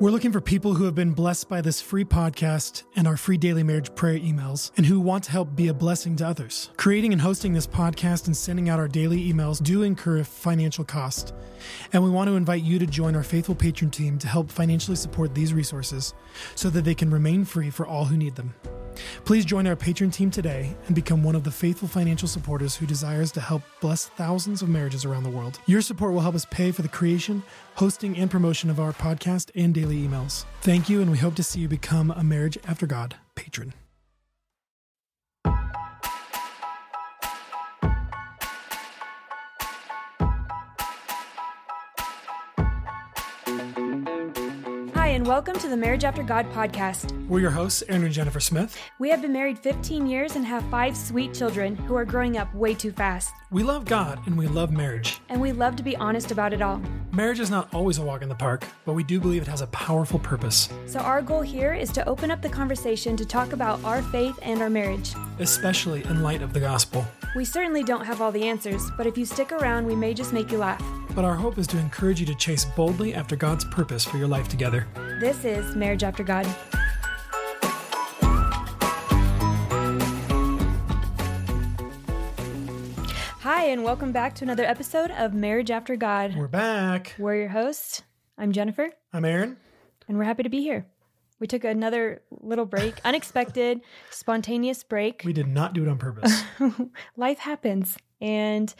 We're looking for people who have been blessed by this free podcast and our free daily marriage prayer emails and who want to help be a blessing to others. Creating and hosting this podcast and sending out our daily emails do incur a financial cost. And we want to invite you to join our faithful patron team to help financially support these resources so that they can remain free for all who need them. Please join our patron team today and become one of the faithful financial supporters who desires to help bless thousands of marriages around the world. Your support will help us pay for the creation, hosting, and promotion of our podcast and daily emails. Thank you, and we hope to see you become a Marriage After God patron. And welcome to the Marriage After God podcast. We're your hosts, Aaron and Jennifer Smith. We have been married 15 years and have five sweet children who are growing up way too fast. We love God and we love marriage. And we love to be honest about it all. Marriage is not always a walk in the park, but we do believe it has a powerful purpose, So, our goal here is to open up the conversation to talk about our faith and our marriage. especially in light of the gospel. We certainly don't have all the answers, but if you stick around, we may just make you laugh. But our hope is to encourage you to chase boldly after God's purpose for your life together. This is Marriage After God. Hi, and welcome back to another episode of Marriage After God. We're back. We're your hosts. I'm Jennifer. I'm Aaron. and we're happy to be here. We took another little break, unexpected, spontaneous break. We did not do it on purpose. Life happens, and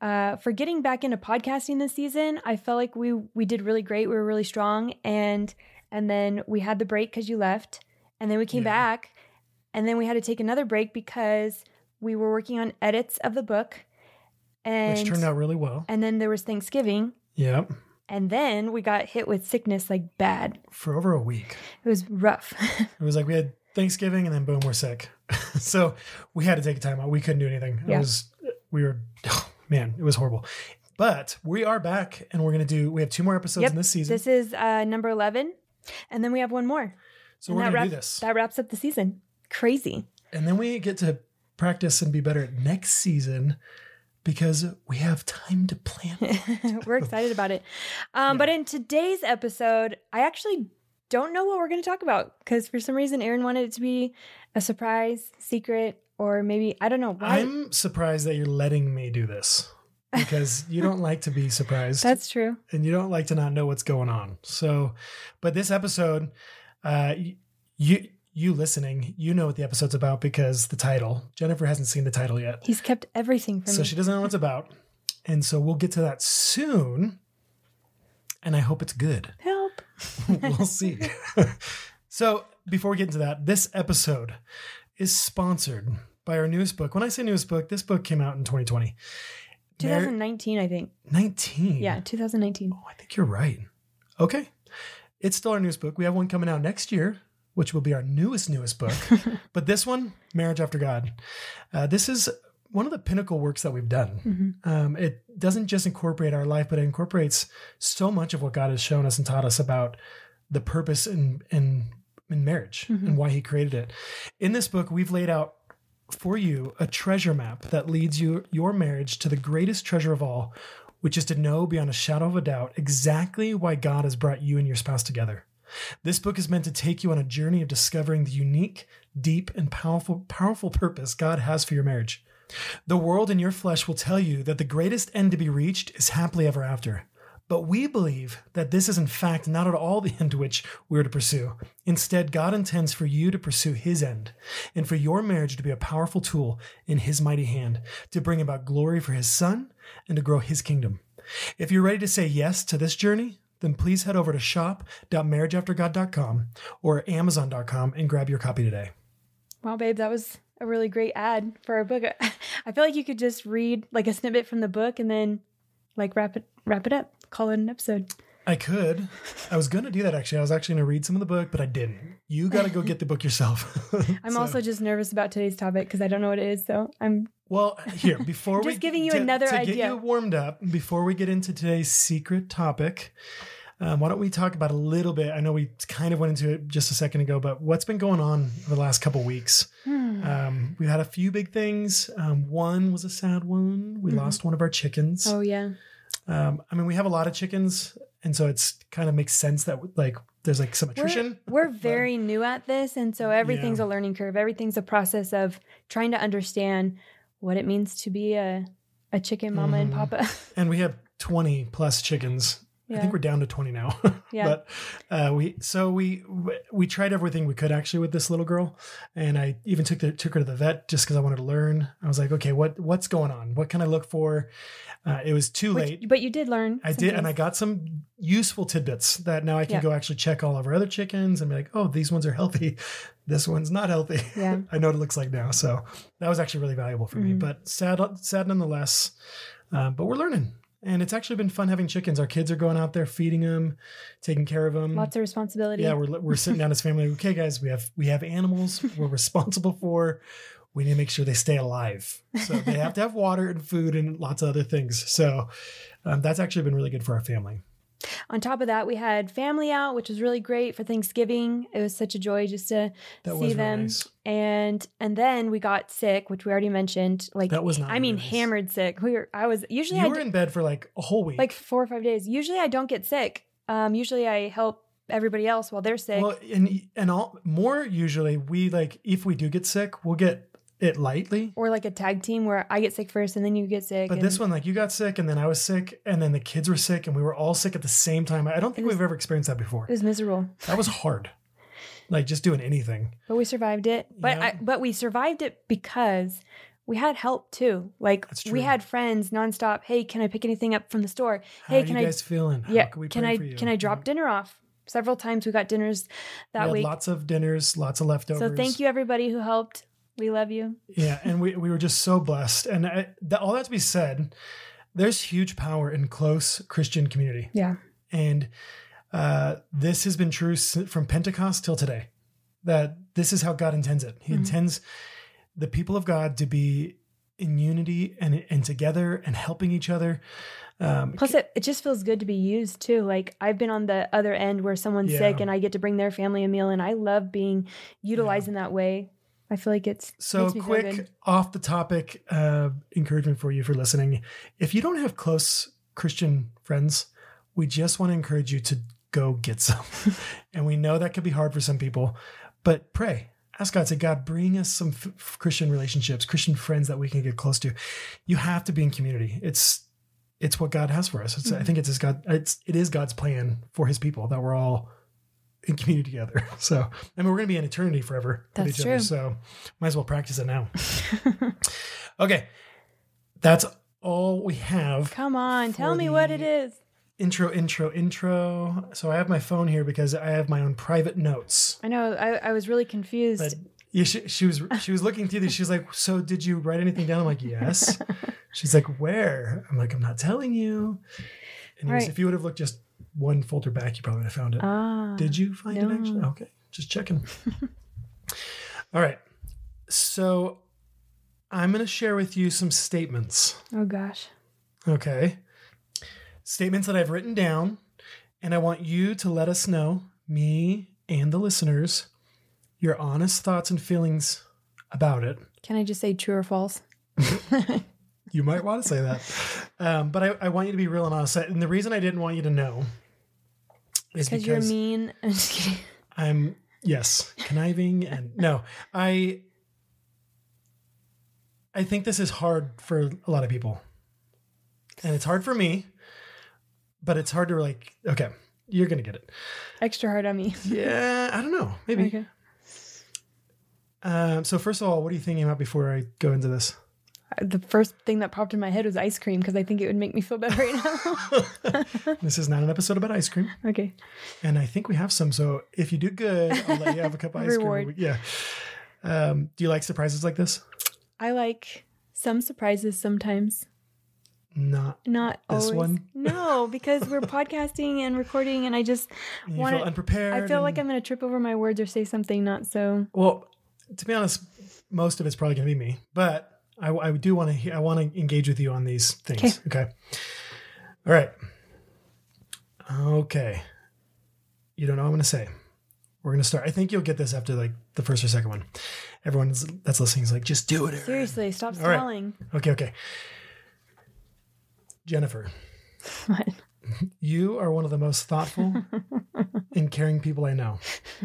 uh, for getting back into podcasting this season, I felt like we we did really great. We were really strong, and and then we had the break because you left, and then we came Yeah. back, and then we had to take another break because we were working on edits of the book, and which turned out really well. and then there was Thanksgiving, Yep. and then we got hit with sickness like bad. For over a week. It was rough. It was like we had Thanksgiving and then boom, we're sick. so we had to take a time out. We couldn't do anything. It was we were oh, man, it was horrible. But we are back and we're gonna do we have two more episodes Yep, in this season. This is uh, number 11. And then we have one more. so and we're gonna do this. That wraps up the season. Crazy. and then we get to practice and be better next season because we have time to plan. we're excited about it. Um, But in today's episode, I actually don't know what we're going to talk about because for some reason, Aaron wanted it to be a surprise, secret, or maybe, I don't know. Why? I'm surprised that you're letting me do this because you don't like to be surprised. That's true. and you don't like to not know what's going on. So, but this episode, uh, you you listening, you know what the episode's about because the title. Jennifer hasn't seen the title yet, He's kept everything from so me. she doesn't know what it's about, and so we'll get to that soon. And I hope it's good. Help. we'll see. so before we get into that, this episode is sponsored by our newest book. When I say newest book, this book came out in 2020. Mar- 2019, I think. 19. Yeah, 2019. Oh, I think you're right. Okay. It's still our newest book. We have one coming out next year, which will be our newest, newest book. but this one, Marriage After God, uh, this is one of the pinnacle works that we've done. Um, it doesn't just incorporate our life, but it incorporates so much of what God has shown us and taught us about the purpose in, in, in marriage and why He created it. In this book, we've laid out for you a treasure map that leads you your marriage to the greatest treasure of all, which is to know beyond a shadow of a doubt exactly why God has brought you and your spouse together. This book is meant to take you on a journey of discovering the unique, deep, and powerful powerful purpose God has for your marriage. The world and your flesh will tell you that the greatest end to be reached is happily ever after. But we believe that this is in fact not at all the end which we are to pursue. Instead, God intends for you to pursue His end and for your marriage to be a powerful tool in His mighty hand to bring about glory for His Son and to grow His kingdom. If you're ready to say yes to this journey, then please head over to shop.marriageaftergod.com or amazon.com and grab your copy today. Wow, babe, that was a really great ad for our book. I feel like you could just read like a snippet from the book and then like wrap it wrap it up, call it an episode. I could. I was going to do that actually. I was actually going to read some of the book, but I didn't. You got to go get the book yourself. I'm So- also just nervous about today's topic because I don't know what it is. So I'm Well, here, before we Just giving you to- another to idea. get you warmed up, before we get into today's secret topic, um, why don't we talk about a little bit? I know we kind of went into it just a second ago, but what's been going on over the last couple weeks? Hmm. Um, we've had a few big things. Um, one was a sad one. We Mhm. lost one of our chickens. oh yeah. Um, I mean, we have a lot of chickens, and so it's kind of makes sense that like there's like some attrition. We're, we're very new at this, and so everything's yeah. a learning curve. Everything's a process of trying to understand what it means to be a a chicken mama mm. and mm-hmm. papa. and we have 20 plus chickens yeah. I think we're down to 20 now. yeah. But uh, we so we we tried everything we could actually with this little girl, and I even took the took her to the vet just because I wanted to learn. I was like, okay, what what's going on? What can I look for? Uh, it was too Which, late, but you did learn. I did, things. and I got some useful tidbits that now I can yeah. go actually check all of our other chickens and be like, oh, these ones are healthy. This one's not healthy. Yeah, I know what it looks like now. So that was actually really valuable for mm-hmm. me. But sad, sad nonetheless. Um, but we're learning and it's actually been fun having chickens. Our kids are going out there feeding them, taking care of them. Lots of responsibility. Yeah, we're we're sitting down as family. Okay, guys, we have we have animals we're responsible for. We need to make sure they stay alive. So they have to have water and food and lots of other things. So um, that's actually been really good for our family. On top of that, we had family out, which was really great for Thanksgiving. It was such a joy just to that see them. Nice. And and then we got sick, which we already mentioned. Like that was not. I mean, nice. hammered sick. We were. I was usually. You I were in bed for like a whole week, like four or five days. Usually, I don't get sick. Um, usually, I help everybody else while they're sick. Well, and and all more usually we like if we do get sick, we'll get it lightly. Or like a tag team where I get sick first and then you get sick. But this one, like you got sick and then I was sick and then the kids were sick and we were all sick at the same time. I don't think was, we've ever experienced that before. It was miserable. That was hard. like just doing anything. But we survived it. But yeah. I, but we survived it because we had help too. Like we had friends nonstop. Hey, can I pick anything up from the store? How hey, can I guys feeling? Yeah, can, can I can I drop yeah. dinner off? Several times we got dinners that we week. Lots of dinners, lots of leftovers. So thank you everybody who helped. We love you. Yeah, and we, we were just so blessed. And I, that, all that to be said, there's huge power in close Christian community. Yeah. And uh, this has been true from Pentecost till today. That this is how God intends it. He mm-hmm. intends the people of God to be in unity and and together and helping each other. Um, Plus, it, it just feels good to be used too. Like I've been on the other end where someone's yeah. sick and I get to bring their family a meal, and I love being utilized yeah. in that way. I feel like it's so quick off the topic uh, encouragement for you for listening. If you don't have close Christian friends, we just want to encourage you to go get some. and we know that could be hard for some people, but pray. Ask God, say, God, bring us some f- Christian relationships, Christian friends that we can get close to. You have to be in community. It's it's what God has for us. Mm-hmm. I think it's his God. It's it is God's plan for His people that we're all in community together. So, I mean, we're going to be in eternity forever That's with each true. other. So, might as well practice it now. okay. That's all we have. Come on, tell me what it is. Intro, intro, intro. So, I have my phone here because I have my own private notes. I know. I, I was really confused. But yeah, she, she was she was looking through these. She's like, "So, did you write anything down?" I'm like, "Yes." She's like, "Where?" I'm like, "I'm not telling you." And right. if you would have looked just one folder back, you probably would have found it. Ah, Did you find no. it actually? Okay, just checking. All right. So I'm going to share with you some statements. Oh, gosh. Okay. Statements that I've written down, and I want you to let us know, me and the listeners, your honest thoughts and feelings about it. Can I just say true or false? you might want to say that. Um, but I, I, want you to be real and honest. And the reason I didn't want you to know is because you're mean. I'm just kidding. I'm yes, conniving and no, I I think this is hard for a lot of people. And it's hard for me, but it's hard to like, okay, you're going to get it. Extra hard on me. yeah, I don't know. Maybe. Okay. Um, so first of all, what are you thinking about before I go into this? The first thing that popped in my head was ice cream because I think it would make me feel better right now. this is not an episode about ice cream. Okay. And I think we have some. So if you do good, I'll let you have a cup of ice Reward. cream. Yeah. Um, do you like surprises like this? I like some surprises sometimes. Not not this always. one. No, because we're podcasting and recording, and I just want feel unprepared. I feel and... like I'm going to trip over my words or say something not so. Well, to be honest, most of it's probably going to be me, but I, I do want to I want to engage with you on these things. Okay. okay. All right. Okay. You don't know what I'm going to say. We're going to start. I think you'll get this after like the first or second one. Everyone that's listening is like, just do it. Aaron. Seriously, stop stalling. Right. Okay, okay. Jennifer. What? You are one of the most thoughtful and caring people I know.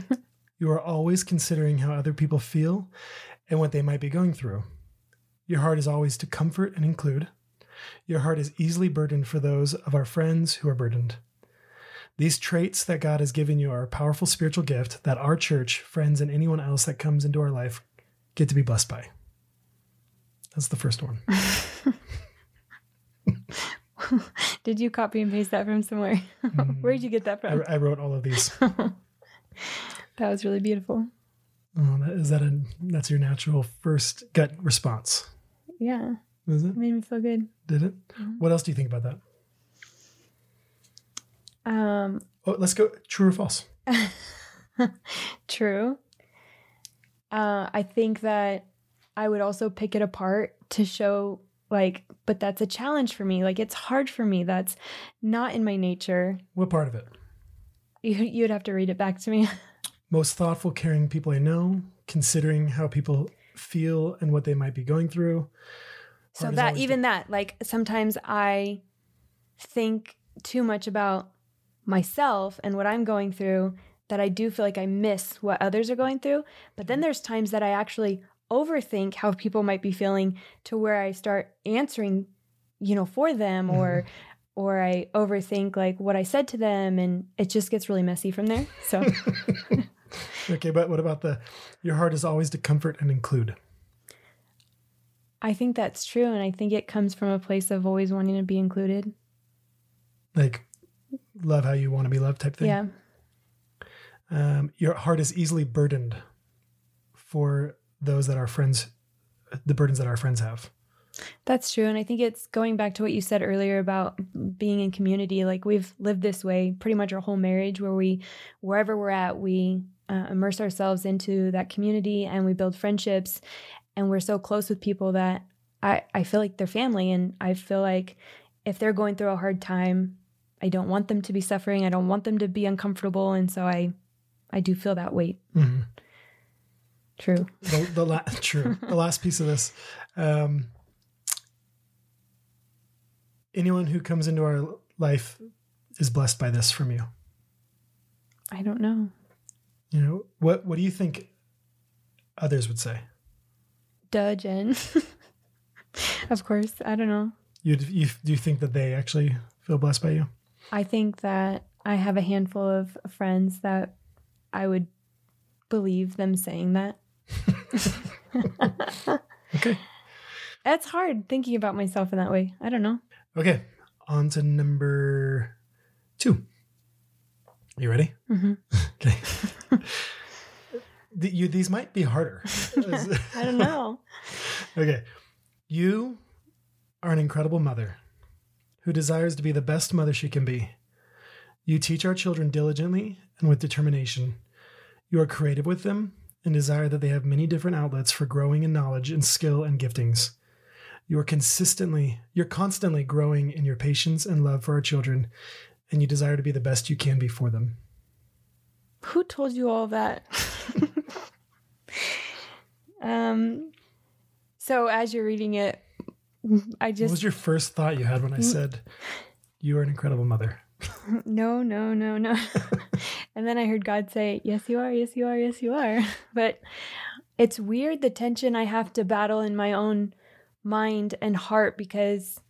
You are always considering how other people feel and what they might be going through. Your heart is always to comfort and include. Your heart is easily burdened for those of our friends who are burdened. These traits that God has given you are a powerful spiritual gift that our church, friends, and anyone else that comes into our life get to be blessed by. That's the first one. Did you copy and paste that from somewhere? Mm-hmm. Where did you get that I, from? I wrote all of these. That was really beautiful. Oh, that, is that a that's your natural first gut response? Yeah, Is it? it made me feel good. Did it? What else do you think about that? Um, Oh, let's go true or false. True. Uh, I think that I would also pick it apart to show, like, but that's a challenge for me. Like, it's hard for me. That's not in my nature. What part of it? You, you'd have to read it back to me. Most thoughtful, caring people I know, considering how people feel and what they might be going through. so Hard that even that, like, sometimes I think too much about myself and what I'm going through that I do feel like I miss what others are going through. But then mm-hmm. there's times that I actually overthink how people might be feeling to where I start answering, you know, for them or mm-hmm. or I overthink like what I said to them and it just gets really messy from there. So Okay, but what about the your heart is always to comfort and include? I think that's true and I think it comes from a place of always wanting to be included. Like love how you want to be loved type thing. Yeah. Um, your heart is easily burdened for those that our friends the burdens that our friends have. That's true. And I think it's going back to what you said earlier about being in community. Like we've lived this way pretty much our whole marriage, where we, wherever we're at, we uh, immerse ourselves into that community and we build friendships. And we're so close with people that I, I feel like they're family. And I feel like if they're going through a hard time, I don't want them to be suffering. I don't want them to be uncomfortable. And so I, I do feel that weight. Mhm. True. The, the la- true. The last piece of this. Um, anyone who comes into our life is blessed by this from you. I don't know. You know what? What do you think others would say? Duh, Jen. of course. I don't know. You you do you think that they actually feel blessed by you? I think that I have a handful of friends that I would believe them saying that. Okay. It's hard thinking about myself in that way. I don't know. Okay. On to number two. You ready? Mhm. Okay. You, these might be harder. I don't know. Okay. You are an incredible mother who desires to be the best mother she can be. You teach our children diligently and with determination. You are creative with them and desire that they have many different outlets for growing in knowledge and skill and giftings. You are consistently, you're constantly growing in your patience and love for our children, and you desire to be the best you can be for them. Who told you all that? um so as you're reading it, I just. What just was your first thought you had when I said you are an incredible mother? no, no, no, no. and then I heard God say, Yes, you are, yes, you are, yes, you are. But it's weird the tension I have to battle in my own mind and heart because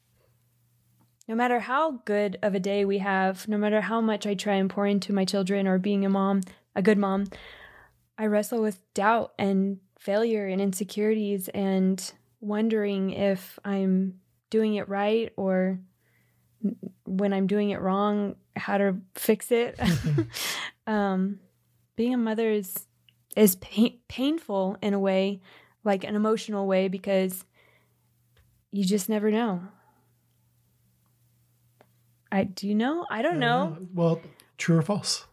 no matter how good of a day we have, no matter how much I try and pour into my children or being a mom, a good mom, I wrestle with doubt and failure and insecurities and wondering if I'm doing it right or when I'm doing it wrong, how to fix it. um, being a mother is is pain, painful in a way, like an emotional way, because you just never know. I do you know? I don't know. Well, true or false?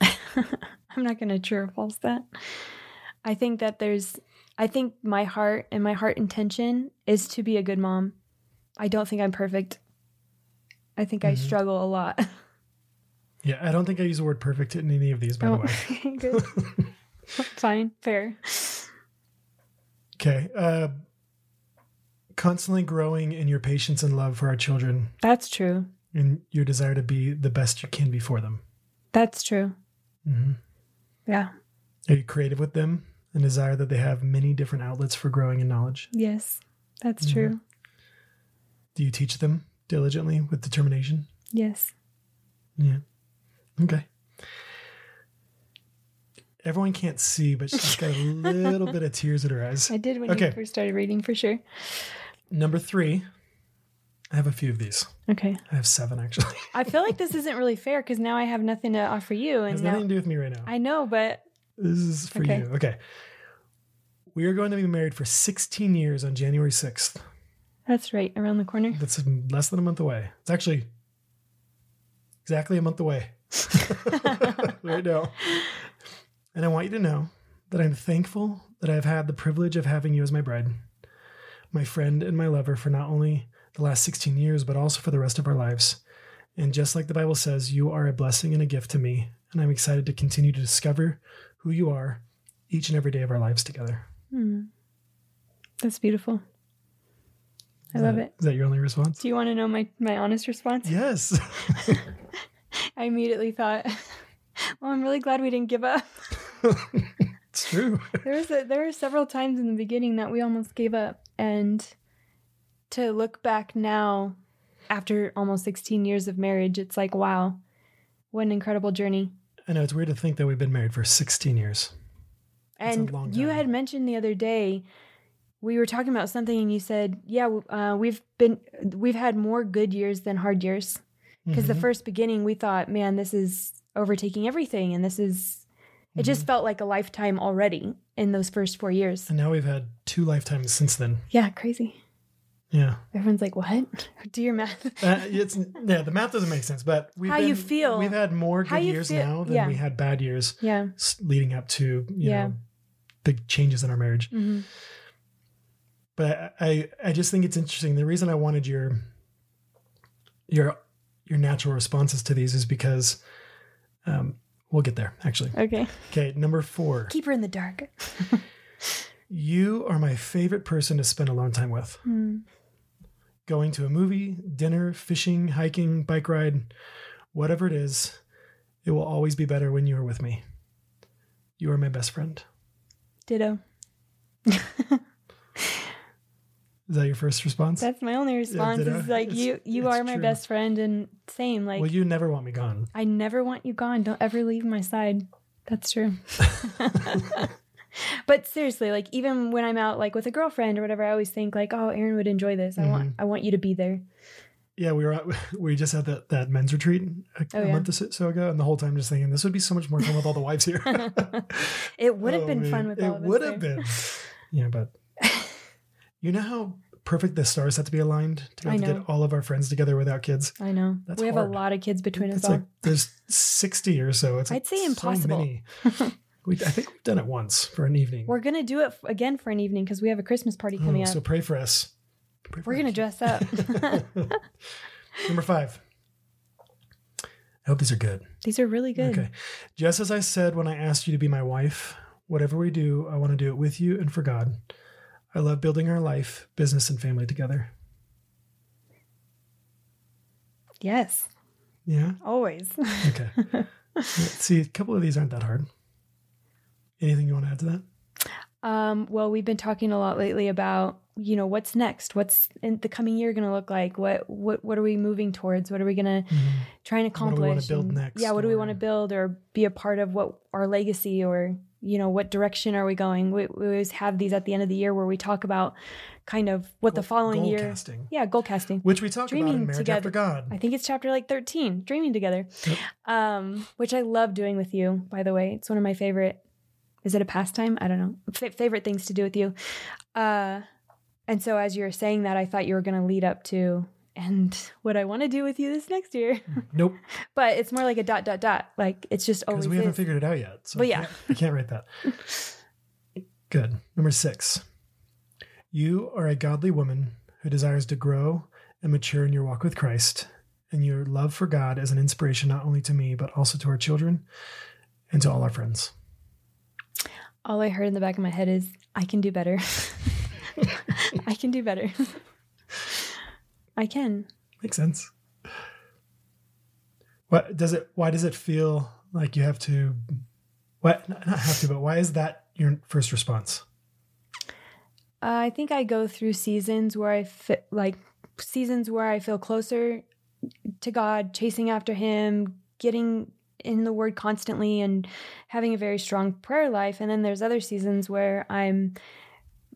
I'm not going to true or false that. I think that there's, I think my heart and my heart intention is to be a good mom. I don't think I'm perfect. I think I Mhm. struggle a lot. Yeah, I don't think I use the word perfect in any of these, by Oh, the way. Fine, fair. Okay. Uh, constantly growing in your patience and love for our children. That's true. and your desire to be the best you can be for them. That's true. hmm Yeah. Are you creative with them and desire that they have many different outlets for growing in knowledge? Yes. That's Mhm. true. Do you teach them diligently with determination? Yes. Yeah. Okay. Everyone can't see, but she's got a little bit of tears in her eyes. I did when Okay. you first started reading for sure. Number three. I have a few of these. Okay. I have seven actually. I feel like this isn't really fair because now I have nothing to offer you, It and has now nothing to do with me right now. I know, but This is for Okay. you. Okay. We are going to be married for 16 years on January 6th. that's right around the corner. That's less than a month away. It's actually exactly a month away right now. And I want you to know that I'm thankful that I've had the privilege of having you as my bride, my friend, and my lover for not only the last 16 years, but also for the rest of our lives. And just like the Bible says, you are a blessing and a gift to me. And I'm excited to continue to discover who you are each and every day of our lives together. Hmm. That's beautiful. I Is love that- it. Is that your only response? Do you want to know my my honest response? Yes. I immediately thought, well, I'm really glad we didn't give up. it's true. There was a, there were several times in the beginning that we almost gave up, and to look back now, after almost 16 years of marriage, it's like wow, what an incredible journey. I know it's weird to think that we've been married for 16 years. That's And you had mentioned the other day, we were talking about something, and you said, "Yeah, uh, we've been we've had more good years than hard years." Because the Mhm. first beginning, we thought, "Man, this is overtaking everything," and this is. It just felt like a lifetime already in those first four years. and now we've had two lifetimes since then. Yeah, crazy. Yeah. Everyone's like, "What? Do your math." Uh, it's yeah, the math doesn't make sense, but we've How been, you feel. We've had more good years feel- now than yeah. we had bad years yeah. leading up to you Yeah. know big changes in our marriage. hmm But I, I I just think it's interesting. The reason I wanted your your your natural responses to these is because um, we'll get there actually. Okay. Okay, number four. Keep her in the dark. You are my favorite person to spend alone time with. Hmm. Going to a movie, dinner, fishing, hiking, bike ride, whatever it is, it will always be better when you are with me. You are my best friend. Ditto. Is that your first response? That's my only response. ditto. is like It's- you. You are my true. best friend, and same. Like well, you never want me gone. I never want you gone. Don't ever leave my side. That's true. but seriously, like even when I'm out like with a girlfriend or whatever, I always think like, oh, Aaron would enjoy this. I want Mm-hmm. I want you to be there. Yeah, we were at, we just had that, that men's retreat a, Oh, yeah. month or so ago, and the whole time just thinking this would be so much more fun with all the wives here. It would have Oh, been man. fun with it all of us. would have been. Yeah, but you know how perfect the stars have to be aligned to, be able to get all of our friends together without kids. I know. That's we have hard. a lot of kids between us like there's sixty or so. It's I'd like say so impossible. many. we, I think we've done it once for an evening. We're gonna do it again for an evening because we have a Christmas party oh, coming Oh, up. so pray for us. Pray for We're gonna dress up. Number five. I hope these are good. These are really good. Okay. Just as I said when I asked you to be my wife, whatever we do, I want to do it with you and for God. I love building our life, business, and family together. Yes, Yeah. always. Okay. See, a couple of these aren't that hard. Anything you want to add to that? Um, well, we've been talking a lot lately about you know what's next, what's in the coming year going to look like. What what what are we moving towards? What are we going to try and Mm-hmm. What do we wanna accomplish? build next, Yeah, what do we want to build or be a part of? What our legacy or you know what direction are we going? We, we always have these at the end of the year where we talk about kind of what the following goal year. casting, Yeah, goal casting. which we talk about in Marriage together. After God. I think it's chapter like 13, Dreaming Together, Yep. um, which I love doing with you, by the way. It's one of my favorite, is it a pastime? I don't know. F- favorite things to do with you. Uh, and so as you were saying that, I thought you were going to lead up to, and what I want to do with you this next year. Mm-hmm. Nope, but it's more like a dot, dot, dot. Like it's just always because we haven't is. figured it out yet. So But yeah. can't- I can't write that. Good. Number six. You are a godly woman who desires to grow and mature in your walk with Christ, and your love for God is an inspiration not only to me, but also to our children and to all our friends. All I heard in the back of my head is, I can do better. I can do better. I can. Makes sense. What does it? Why does it feel like you have to? What not have to, but why is that your first response? Uh, I think I go through seasons where I fit like seasons where I feel closer to God, chasing after Him, getting in the Word constantly, and having a very strong prayer life. And then there's other seasons where I'm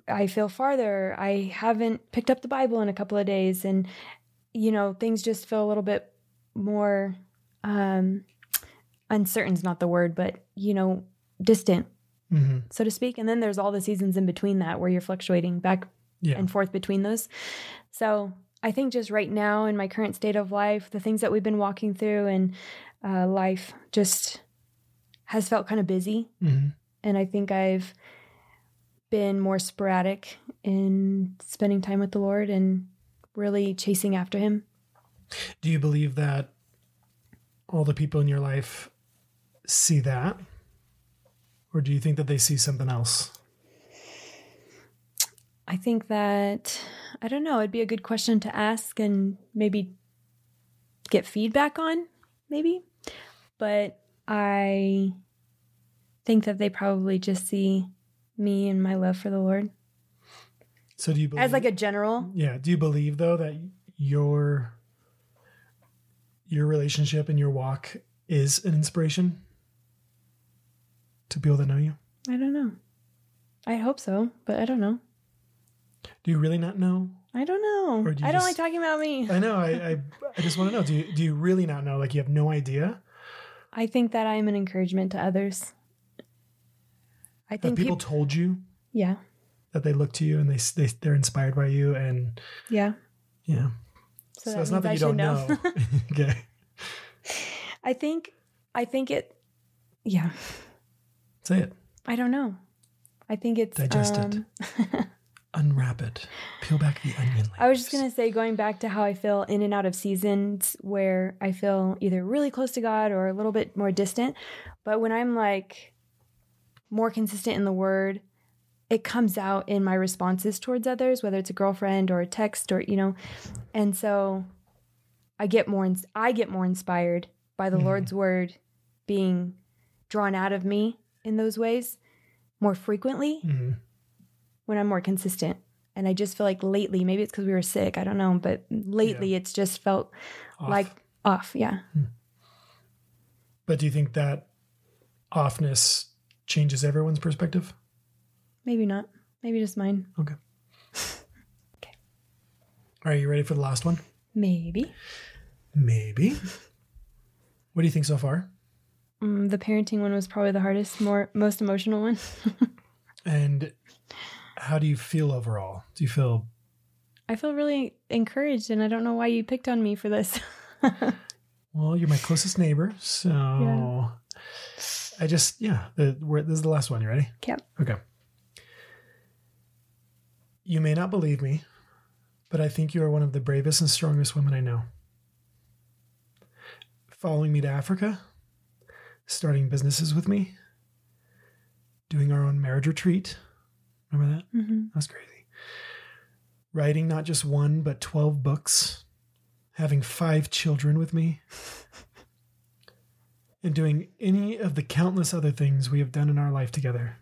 I feel farther. I haven't picked up the Bible in a couple of days, and you know things just feel a little bit more um, uncertain's not the word, but you know distant Mm-hmm. so to speak. And then there's all the seasons in between that where you're fluctuating back Yeah. and forth between those. So I think just right now in my current state of life, the things that we've been walking through and uh, life just has felt kind of busy. hmm And I think I've been more sporadic in spending time with the Lord and really chasing after Him. Do you believe that all the people in your life see that? Or do you think that they see something else? I think that, I don't know, it'd be a good question to ask and maybe get feedback on, maybe. But I think that they probably just see me and my love for the Lord So do you believe as like a general. Yeah, do you believe though that your your relationship and your walk is an inspiration to people that know you? I don't know. I hope so, but I don't know. Do you really not know? I don't know. Or do you I don't just- like talking about me. I know. I I, I just want to know. Do you do you really not know? Like you have no idea? I think that I am an encouragement to others. I think people people, told you yeah, that they look to you and they they they're inspired by you and yeah. yeah. So, So, it's not that means you I don't should know. okay. I think, I think it, yeah. Say it. I don't know. I think it's Digest it. um, Unwrap it. Peel back the onion. I was just gonna say, going back to how I feel in and out of seasons where I feel either really close to God or a little bit more distant. But when I'm like more consistent in the Word, it comes out in my responses towards others, whether it's a girlfriend or a text or you know, and so I get more. ins- I get more inspired by the Mhm. Lord's Word being drawn out of me in those ways more frequently Mhm. when I'm more consistent. And I just feel like lately, maybe it's because we were sick, I don't know, but lately it's just felt Off. like off. Yeah. But do you think that offness changes everyone's perspective? Maybe not. Maybe just mine. Okay. Okay. Are you ready for the last one? Maybe. Maybe. What do you think so far? Mm, the parenting one was probably the hardest, more most emotional one. And how do you feel overall? Do you feel I feel really encouraged, and I don't know why you picked on me for this. well? You're my closest neighbor, so Yeah. I just yeah. The, we're, this is the last one. You ready? Yep. Okay. You may not believe me, but I think you are one of the bravest and strongest women I know. Following me to Africa, starting businesses with me, doing our own marriage retreat. Remember that? hmm That's crazy. Writing not just one, but 12 books, having five children with me, and doing any of the countless other things we have done in our life together.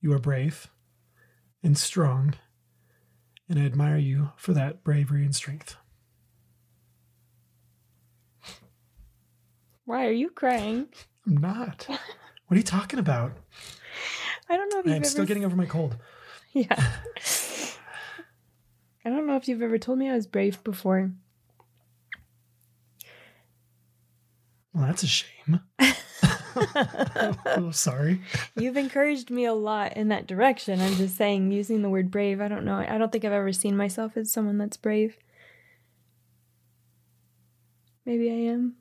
You are brave and strong, and I admire you for that bravery and strength. Why are you crying? I'm not. What are you talking about? I don't know if you've I'm ever. still getting over my cold. yeah. I don't know if you've ever told me I was brave before. Well, that's a shame. oh, sorry. You've encouraged me a lot in that direction. I'm just saying, using the word brave, I don't know. I don't think I've ever seen myself as someone that's brave. Maybe I am.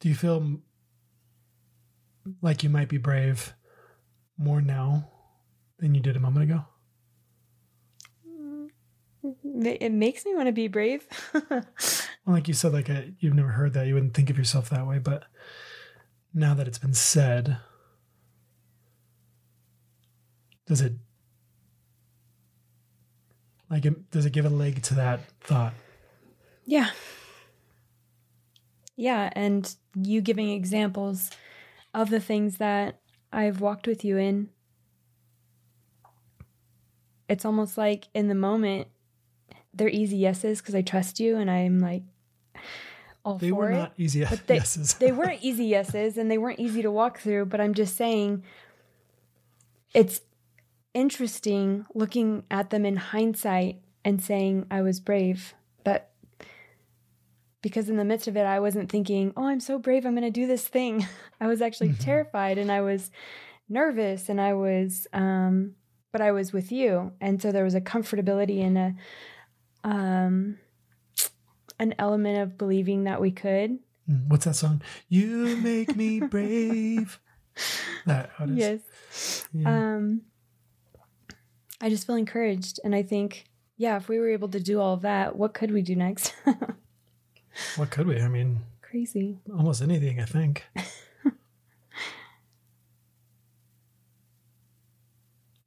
Do you feel like you might be brave more now than you did a moment ago? Mm, it makes me want to be brave. Well, like you said, like uh you've never heard that, you wouldn't think of yourself that way. But now that it's been said, does it like it, does it give a leg to that thought? yeah. Yeah, and you giving examples of the things that I've walked with you in. It's almost like in the moment, they're easy yeses because I trust you and I'm like all They for were it. not easy But they, yeses. they weren't easy yeses and they weren't easy to walk through, but I'm just saying it's interesting looking at them in hindsight and saying I was brave. But because in the midst of it, I wasn't thinking, oh, I'm so brave, I'm going to do this thing. I was actually Mhm. terrified and I was nervous and I was, um, but I was with you. And so there was a comfortability and a, um, an element of believing that we could. Mm, What's that song? You make me brave. That. Yes. Yeah. Um, I just feel encouraged. And I think, yeah, if we were able to do all of that, what could we do next? what could we? I mean, Crazy. almost anything. I think.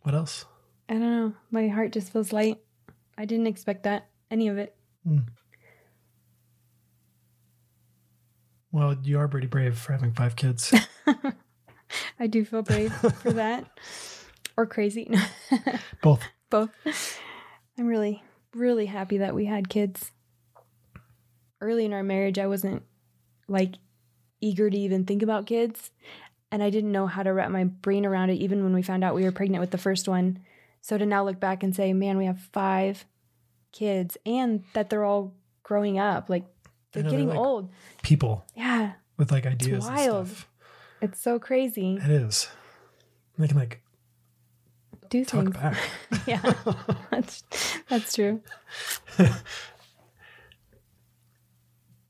what else? I don't know. My heart just feels light. I didn't expect that, any of it. Well, you are pretty brave for having five kids. I do feel brave for that. Or crazy. Both. Both. I'm really, really happy that we had kids. Early in our marriage, I wasn't like eager to even think about kids. And I didn't know how to wrap my brain around it, even when we found out we were pregnant with the first one. So to now look back and say, man, we have five kids and that they're all growing up. Like they're know, they're getting like- old. People Yeah. with like ideas. wild. And stuff. It's so crazy. It is. They can like Do talk things. back. Yeah. that's, that's true.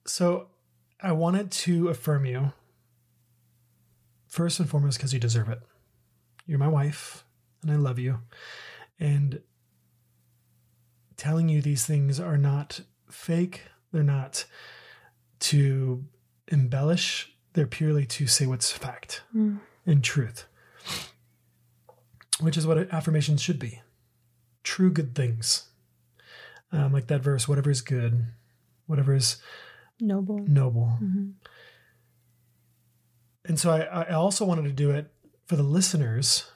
So I wanted to affirm you first and foremost because you deserve it. You're my wife and I love you. And telling you these things are not fake, they're not to embellish, they're purely to say what's fact Mm. and truth, which is what affirmations should be true good things. Um, like that verse, whatever is good, whatever is Noble. noble. hmm And so I, I also wanted to do it for the listeners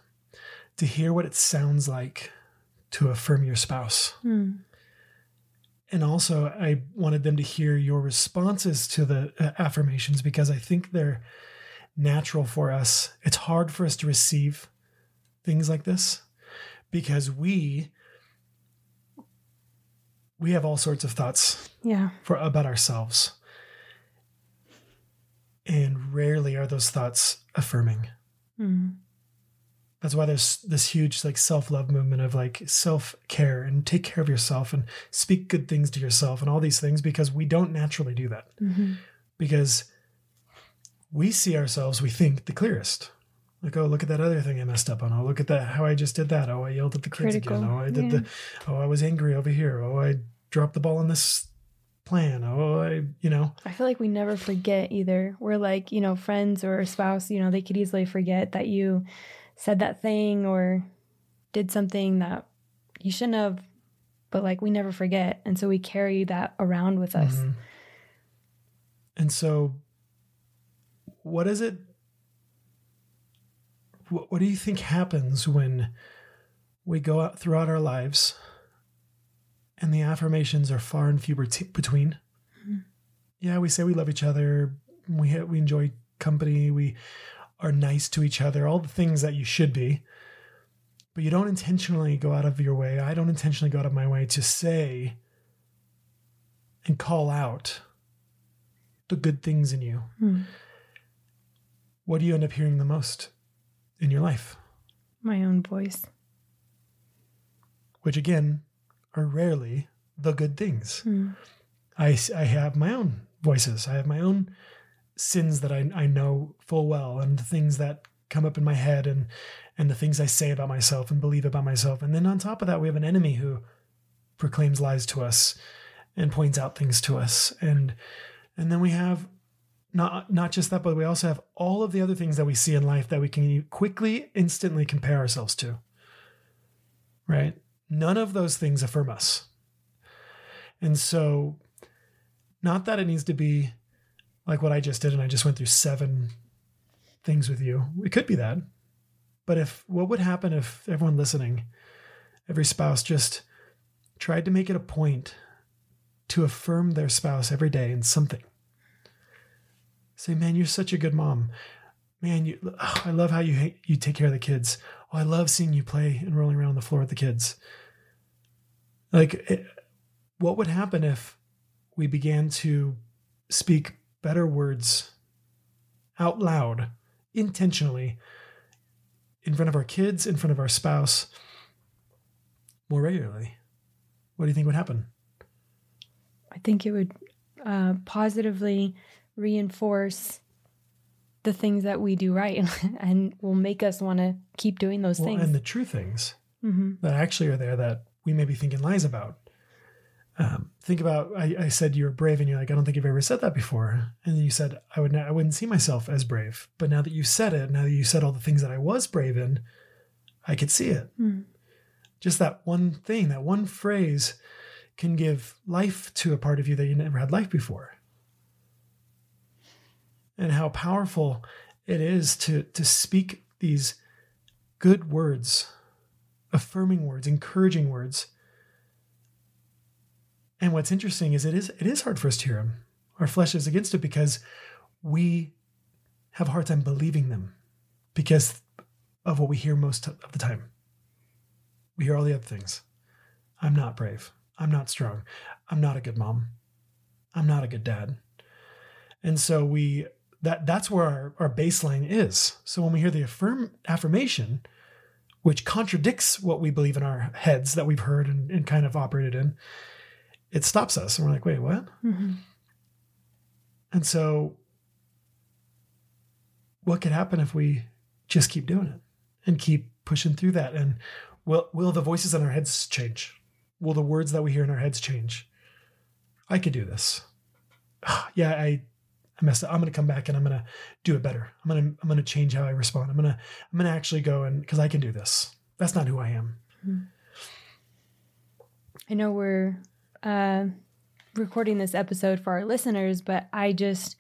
to hear what it sounds like to affirm your spouse. Mm. And also, I wanted them to hear your responses to the uh, affirmations because I think they're natural for us. It's hard for us to receive things like this because we we have all sorts of thoughts Yeah. for about ourselves. And rarely are those thoughts affirming. Mm. That's why there's this huge like self-love movement of like self-care and take care of yourself and speak good things to yourself and all these things because we don't naturally do that. hmm Because we see ourselves, we think, the clearest. Like, oh, look at that other thing I messed up on. Oh, look at that how I just did that. Oh, I yelled at the kids Critical, again. Oh, I did yeah. the oh, I was angry over here. Oh, I dropped the ball on this plan. Oh, I you know. I feel like we never forget either. We're like, you know, friends or a spouse, you know, they could easily forget that you said that thing or did something that you shouldn't have, but like we never forget. And so we carry that around with us. Mhm. And so, what is it? What, what do you think happens when we go out throughout our lives and the affirmations are far and few bet- between? Mhm. Yeah, we say we love each other, we we enjoy company, we are nice to each other, all the things that you should be. But you don't intentionally go out of your way. I don't intentionally go out of my way to say and call out the good things in you. Hmm. What do you end up hearing the most in your life? My own voice. Which again are rarely the good things. Hmm. I, I have my own voices. I have my own sins that I, I know full well and the things that come up in my head and and the things I say about myself and believe about myself. And then on top of that, we have an enemy who proclaims lies to us and points out things to us. And and then we have not not just that, but we also have all of the other things that we see in life that we can quickly, instantly compare ourselves to. Right? None of those things affirm us. And so not that it needs to be like what I just did and I just went through seven things with you. It could be that. But if what would happen if everyone listening, every spouse just tried to make it a point to affirm their spouse every day in something? Say, man, you're such a good mom. Man, you, oh, I love how you you take care of the kids. Oh, I love seeing you play and rolling around on the floor with the kids. Like, it, what would happen if we began to speak better words out loud, intentionally, in front of our kids, in front of our spouse, more regularly? What do you think would happen? I think it would uh, positively reinforce the things that we do right and will make us want to keep doing those Well, things. and the true things hmm that actually are there that we may be thinking lies about. Um, think about I, I said you were brave, and you're like, I don't think you've ever said that before. And then you said I would not, I wouldn't see myself as brave. But now that you said it, now that you said all the things that I was brave in, I could see it. Mm. Just that one thing, that one phrase, can give life to a part of you that you never had life before. And how powerful it is to to speak these good words affirming words, encouraging words. And what's interesting is it is it is hard for us to hear them. Our flesh is against it because we have a hard time believing them because of what we hear most of the time. We hear all the other things. I'm not brave. I'm not strong. I'm not a good mom. I'm not a good dad. And so we that that's where our, our baseline is. So when we hear the affirm affirmation, which contradicts what we believe in our heads that we've heard and, and kind of operated in, it stops us. And we're like, wait, what? hmm And so, what could happen if we just keep doing it and keep pushing through that? And will will the voices in our heads change? Will the words that we hear in our heads change? I could do this. Ah, yeah, I, I messed up. I'm gonna come back and I'm gonna do it better. I'm gonna I'm gonna change how I respond. I'm gonna I'm gonna actually go and because I can do this. That's not who I am. I know we're uh, recording this episode for our listeners, but I just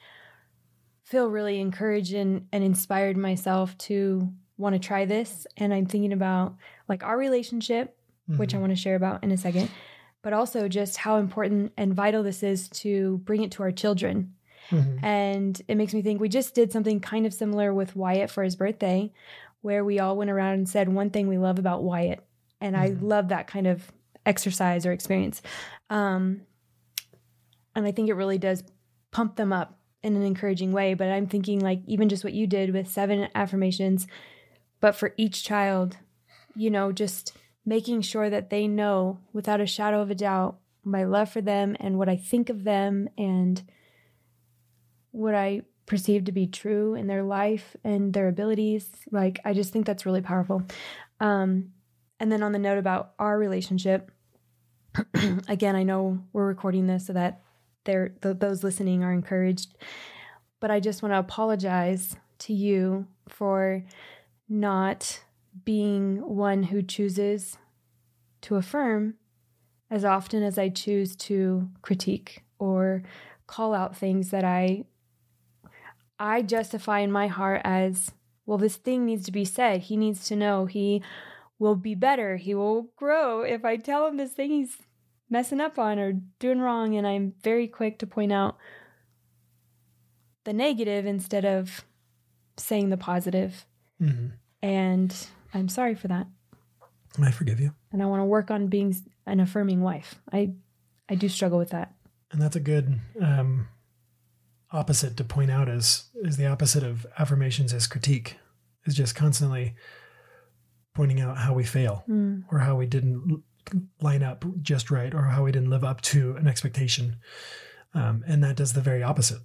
feel really encouraged and, and inspired myself to want to try this. And I'm thinking about like our relationship, which I Mhm. want to share about in a second, but also just how important and vital this is to bring it to our children. Mhm. And it makes me think we just did something kind of similar with Wyatt for his birthday, where we all went around and said one thing we love about Wyatt. And I Mhm. love that kind of exercise or experience. Um, and I think it really does pump them up in an encouraging way. But I'm thinking, like, even just what you did with seven affirmations, but for each child, you know, just making sure that they know without a shadow of a doubt my love for them and what I think of them and what I perceive to be true in their life and their abilities. Like, I just think that's really powerful. Um, and then on the note about our relationship, again, I know we're recording this so that they're, th- those listening are encouraged, but I just want to apologize to you for not being one who chooses to affirm as often as I choose to critique or call out things that I I justify in my heart as well this thing needs to be said. He needs to know he will be better. He will grow if I tell him this thing he's messing up on or doing wrong and I'm very quick to point out the negative instead of saying the positive. Mhm. And I'm sorry for that. I forgive you. And I want to work on being an affirming wife. I I do struggle with that. and that's a good um, opposite to point out is is the opposite of affirmations is critique is just constantly pointing out how we fail Mm. or how we didn't line up just right or how we didn't live up to an expectation um, and that does the very opposite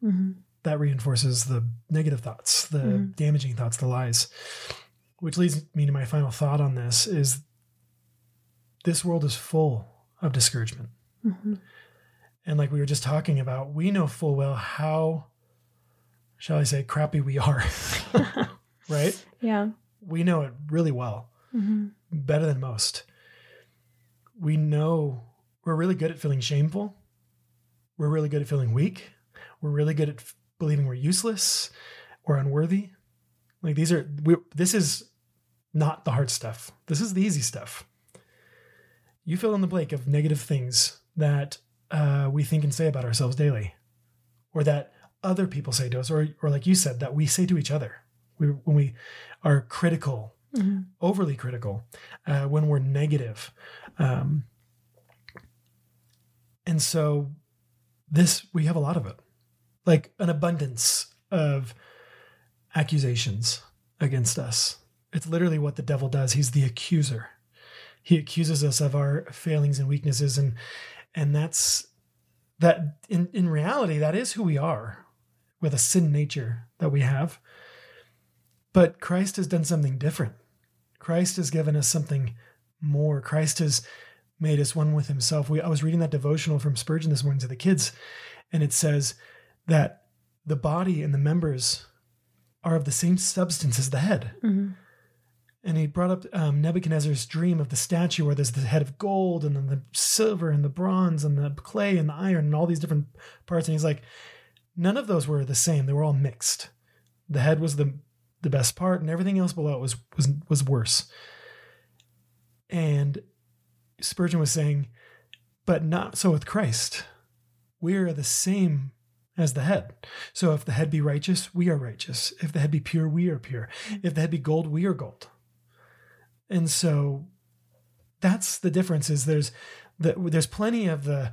hmm that reinforces the negative thoughts the Mhm. damaging thoughts the lies which leads me to my final thought on this is this world is full of discouragement hmm and like we were just talking about, we know full well how, shall I say, crappy we are, right? Yeah. We know it really well, hmm better than most. We know we're really good at feeling shameful. We're really good at feeling weak. we're really good at f- believing we're useless or unworthy. Like these are we this is not the hard stuff. This is the easy stuff. You fill in the blank of negative things that uh, we think and say about ourselves daily, or that other people say to us, or or like you said, that we say to each other. We when we are critical, Mhm. overly critical, uh, when we're negative, um, and so this we have a lot of it, like an abundance of accusations against us. It's literally what the devil does. He's the accuser. He accuses us of our failings and weaknesses and and that's that in in reality that is who we are with a sin nature that we have. But Christ has done something different. Christ has given us something more. Christ has made us one with himself. We I was reading that devotional from Spurgeon this morning to the kids and it says that the body and the members are of the same substance as the head. Mhm. And he brought up um, Nebuchadnezzar's dream of the statue where there's the head of gold and then the silver and the bronze and the clay and the iron and all these different parts. And he's like, none of those were the same. They were all mixed. The head was the the best part, and everything else below it was was was worse. And Spurgeon was saying, but not so with Christ. We are the same as the head. So if the head be righteous, we are righteous. If the head be pure, we are pure. If the head be gold, we are gold. And so that's the difference is there's the, there's plenty of the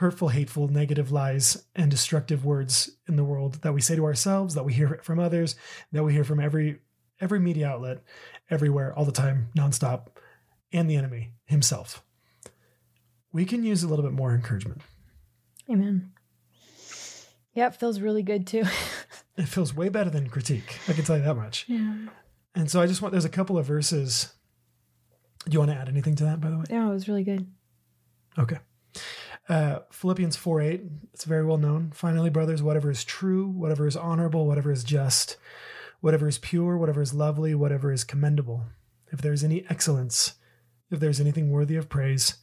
hurtful, hateful, negative lies and destructive words in the world that we say to ourselves, that we hear from others, that we hear from every every media outlet, everywhere, all the time, nonstop, and the enemy himself. We can use a little bit more encouragement. Amen. Yeah, it feels really good too. It feels way better than critique. I can tell you that much. yeah. And so I just want there's a couple of verses. Do you want to add anything to that, by the way? Yeah, it was really good. Okay. Uh, Philippians 4 8, it's very well known. Finally, brothers, whatever is true, whatever is honorable, whatever is just, whatever is pure, whatever is lovely, whatever is commendable, if there is any excellence, if there's anything worthy of praise,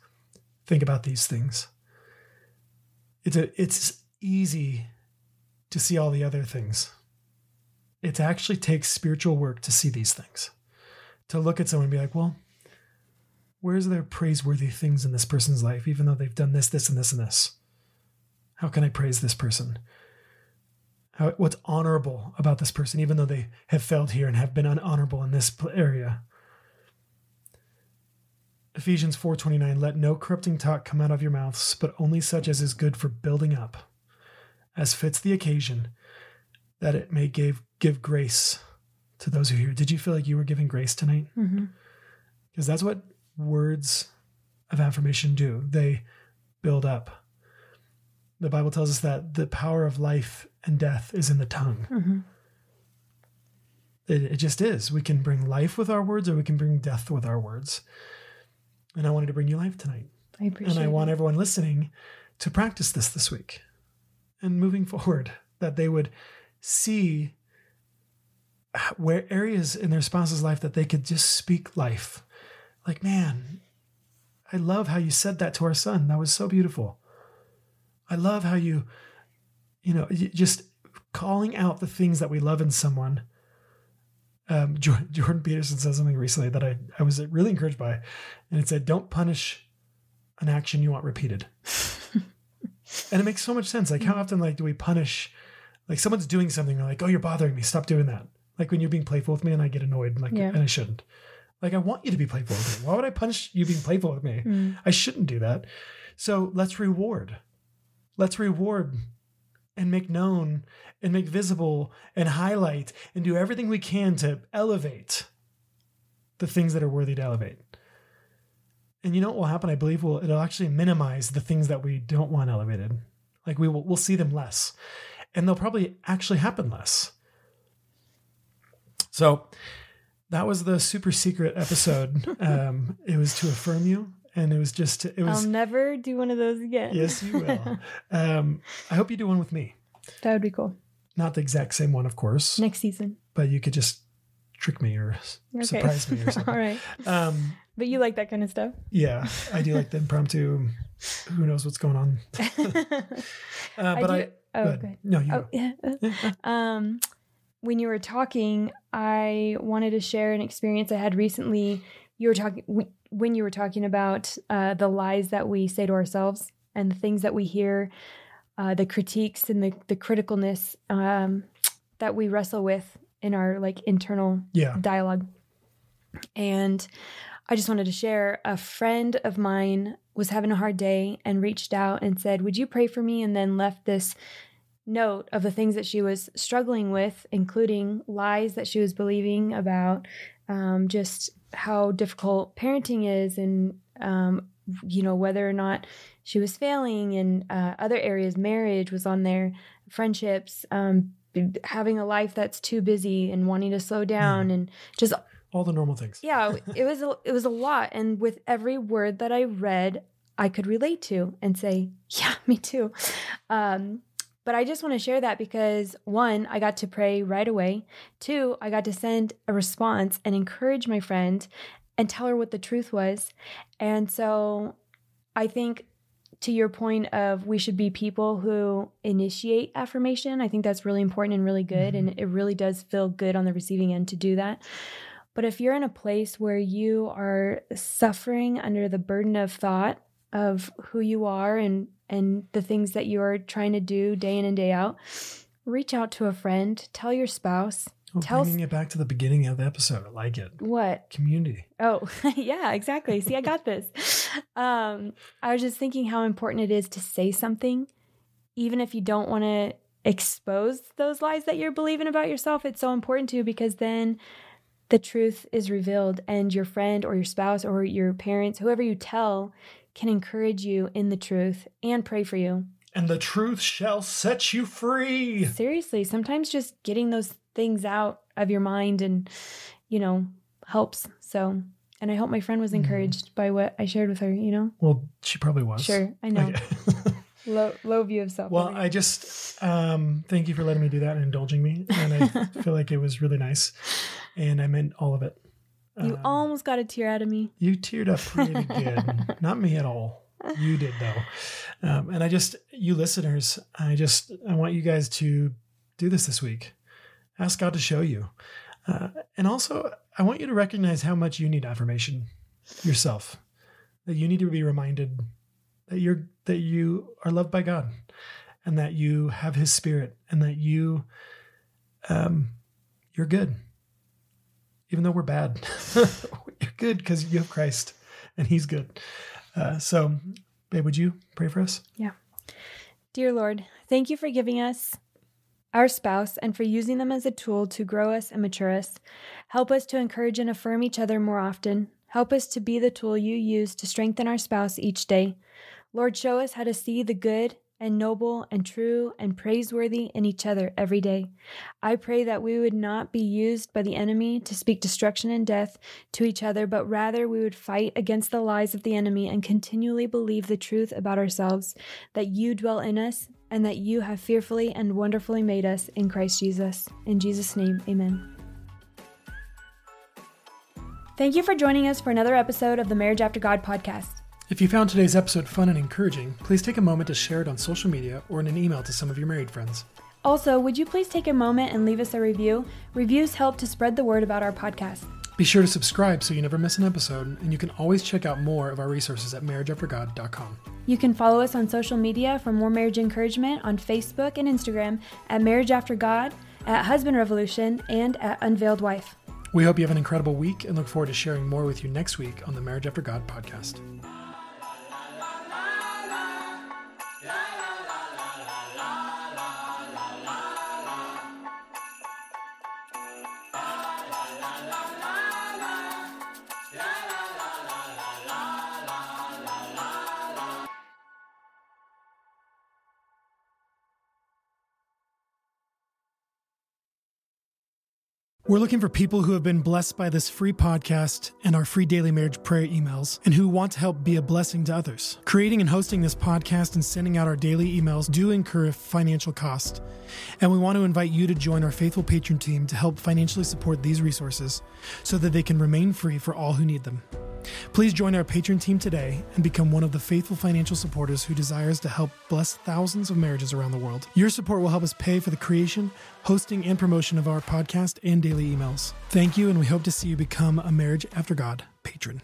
think about these things. It's a, it's easy to see all the other things. It actually takes spiritual work to see these things. To look at someone and be like, well, where's there praiseworthy things in this person's life, even though they've done this, this, and this, and this? How can I praise this person? How, what's honorable about this person, even though they have failed here and have been unhonorable in this area? Ephesians 4:29 Let no corrupting talk come out of your mouths, but only such as is good for building up, as fits the occasion, that it may give give grace to those who hear. Did you feel like you were giving grace tonight? hmm because that's what words of affirmation do. They build up. The Bible tells us that the power of life and death is in the tongue. hmm It, it just is. We can bring life with our words or we can bring death with our words. And I wanted to bring you life tonight. I appreciate and I want it. everyone listening to practice this this week and moving forward, that they would see where areas in their spouse's life that they could just speak life. Like, man, I love how you said that to our son. That was so beautiful. I love how you, you know, just calling out the things that we love in someone. Um, Jordan Peterson said something recently that I, I was really encouraged by. And it said, Don't punish an action you want repeated. and it makes so much sense. Like, how often like do we punish like someone's doing something, they're like, Oh, you're bothering me, stop doing that. Like when you're being playful with me and I get annoyed and like Yeah. and I shouldn't. Like I want you to be playful with me. Why would I punish you being playful with me? Mm. I shouldn't do that. So let's reward. Let's reward and make known and make visible and highlight and do everything we can to elevate the things that are worthy to elevate. And you know what will happen? I believe will it'll actually minimize the things that we don't want elevated. Like we will we'll see them less. And they'll probably actually happen less. So that was the super secret episode. um, it was to affirm you, and it was just it was I'll never do one of those again. yes, you will. um, I hope you do one with me. That would be cool. Not the exact same one, of course, Next season. but you could just trick me or Okay. surprise me or something. All right. Um, But you like that kind of stuff. yeah, I do like the impromptu. Who knows what's going on? Uh, I but do, I, Oh, good. No, you. Oh, yeah. um, when you were talking, I wanted to share an experience I had recently. You were talking when you were talking about uh, the lies that we say to ourselves and the things that we hear, uh, the critiques and the the criticalness um, that we wrestle with in our like internal Yeah. dialogue. And I just wanted to share a friend of mine was having a hard day and reached out and said, Would you pray for me? And then left this note of the things that she was struggling with, including lies that she was believing about um, just how difficult parenting is and, um, you know, whether or not she was failing in uh, other areas. Marriage was on there, friendships, um, having a life that's too busy and wanting to slow down and just All the normal things. yeah it was a, it was a lot and with every word that i read i could relate to and say yeah me too um, but i just want to share that because one i got to pray right away. Two i got to send a response and encourage my friend and tell her what the truth was. And so i think to your point of we should be people who initiate affirmation i think that's really important and really good and mm-hmm. it really does feel good on the receiving end to do that. But if you're in a place where you are suffering under the burden of thought of who you are and and the things that you are trying to do day in and day out, reach out to a friend, tell your spouse Oh, Tell bringing it back to the beginning of the episode. I like it. what Community. Oh, yeah, exactly. See, I got this. Um, I was just thinking how important it is to say something, even if you don't want to expose those lies that you're believing about yourself. It's so important to because then the truth is revealed, and your friend or your spouse or your parents, whoever you tell, can encourage you in the truth and pray for you. And the truth shall set you free. Seriously, sometimes just getting those things out of your mind and, you know, helps. So, and I hope my friend was Mhm. encouraged by what I shared with her, you know? Well, she probably was. Sure, I know. Okay. Low, low view of self. well, I just um, thank you for letting me do that and indulging me. And I feel like it was really nice. And I meant all of it. You Um, almost got a tear out of me. You teared up pretty good. Not me at all. You did though. Um, and I just, you listeners, I just, I want you guys to do this this week. Ask God to show you. Uh, and also, I want you to recognize how much you need affirmation yourself. That you need to be reminded that you're that you are loved by God, and that you have His Spirit, and that you, um, you're good. Even though we're bad, you're good because you have Christ, and He's good. Uh, so, babe, would you pray for us? Yeah. Dear Lord, thank you for giving us our spouse and for using them as a tool to grow us and mature us. Help us to encourage and affirm each other more often. Help us to be the tool you use to strengthen our spouse each day. Lord, show us how to see the good and noble and true and praiseworthy in each other every day. I pray that we would not be used by the enemy to speak destruction and death to each other, but rather we would fight against the lies of the enemy and continually believe the truth about ourselves that you dwell in us and that you have fearfully and wonderfully made us in Christ Jesus. In Jesus' name, amen. Thank you for joining us for another episode of the Marriage After God podcast. If you found today's episode fun and encouraging, please take a moment to share it on social media or in an email to some of your married friends. Also, would you please take a moment and leave us a review? Reviews help to spread the word about our podcast. Be sure to subscribe so you never miss an episode, and you can always check out more of our resources at marriageaftergod.com. You can follow us on social media for more marriage encouragement on Facebook and Instagram at Marriage After God, at Husband Revolution, and at Unveiled Wife. We hope you have an incredible week and look forward to sharing more with you next week on the Marriage After God podcast. We're looking for people who have been blessed by this free podcast and our free daily marriage prayer emails and who want to help be a blessing to others. Creating and hosting this podcast and sending out our daily emails do incur a financial cost. And we want to invite you to join our faithful patron team to help financially support these resources so that they can remain free for all who need them. Please join our patron team today and become one of the faithful financial supporters who desires to help bless thousands of marriages around the world. Your support will help us pay for the creation, hosting, and promotion of our podcast and daily emails. Thank you, and we hope to see you become a Marriage After God patron.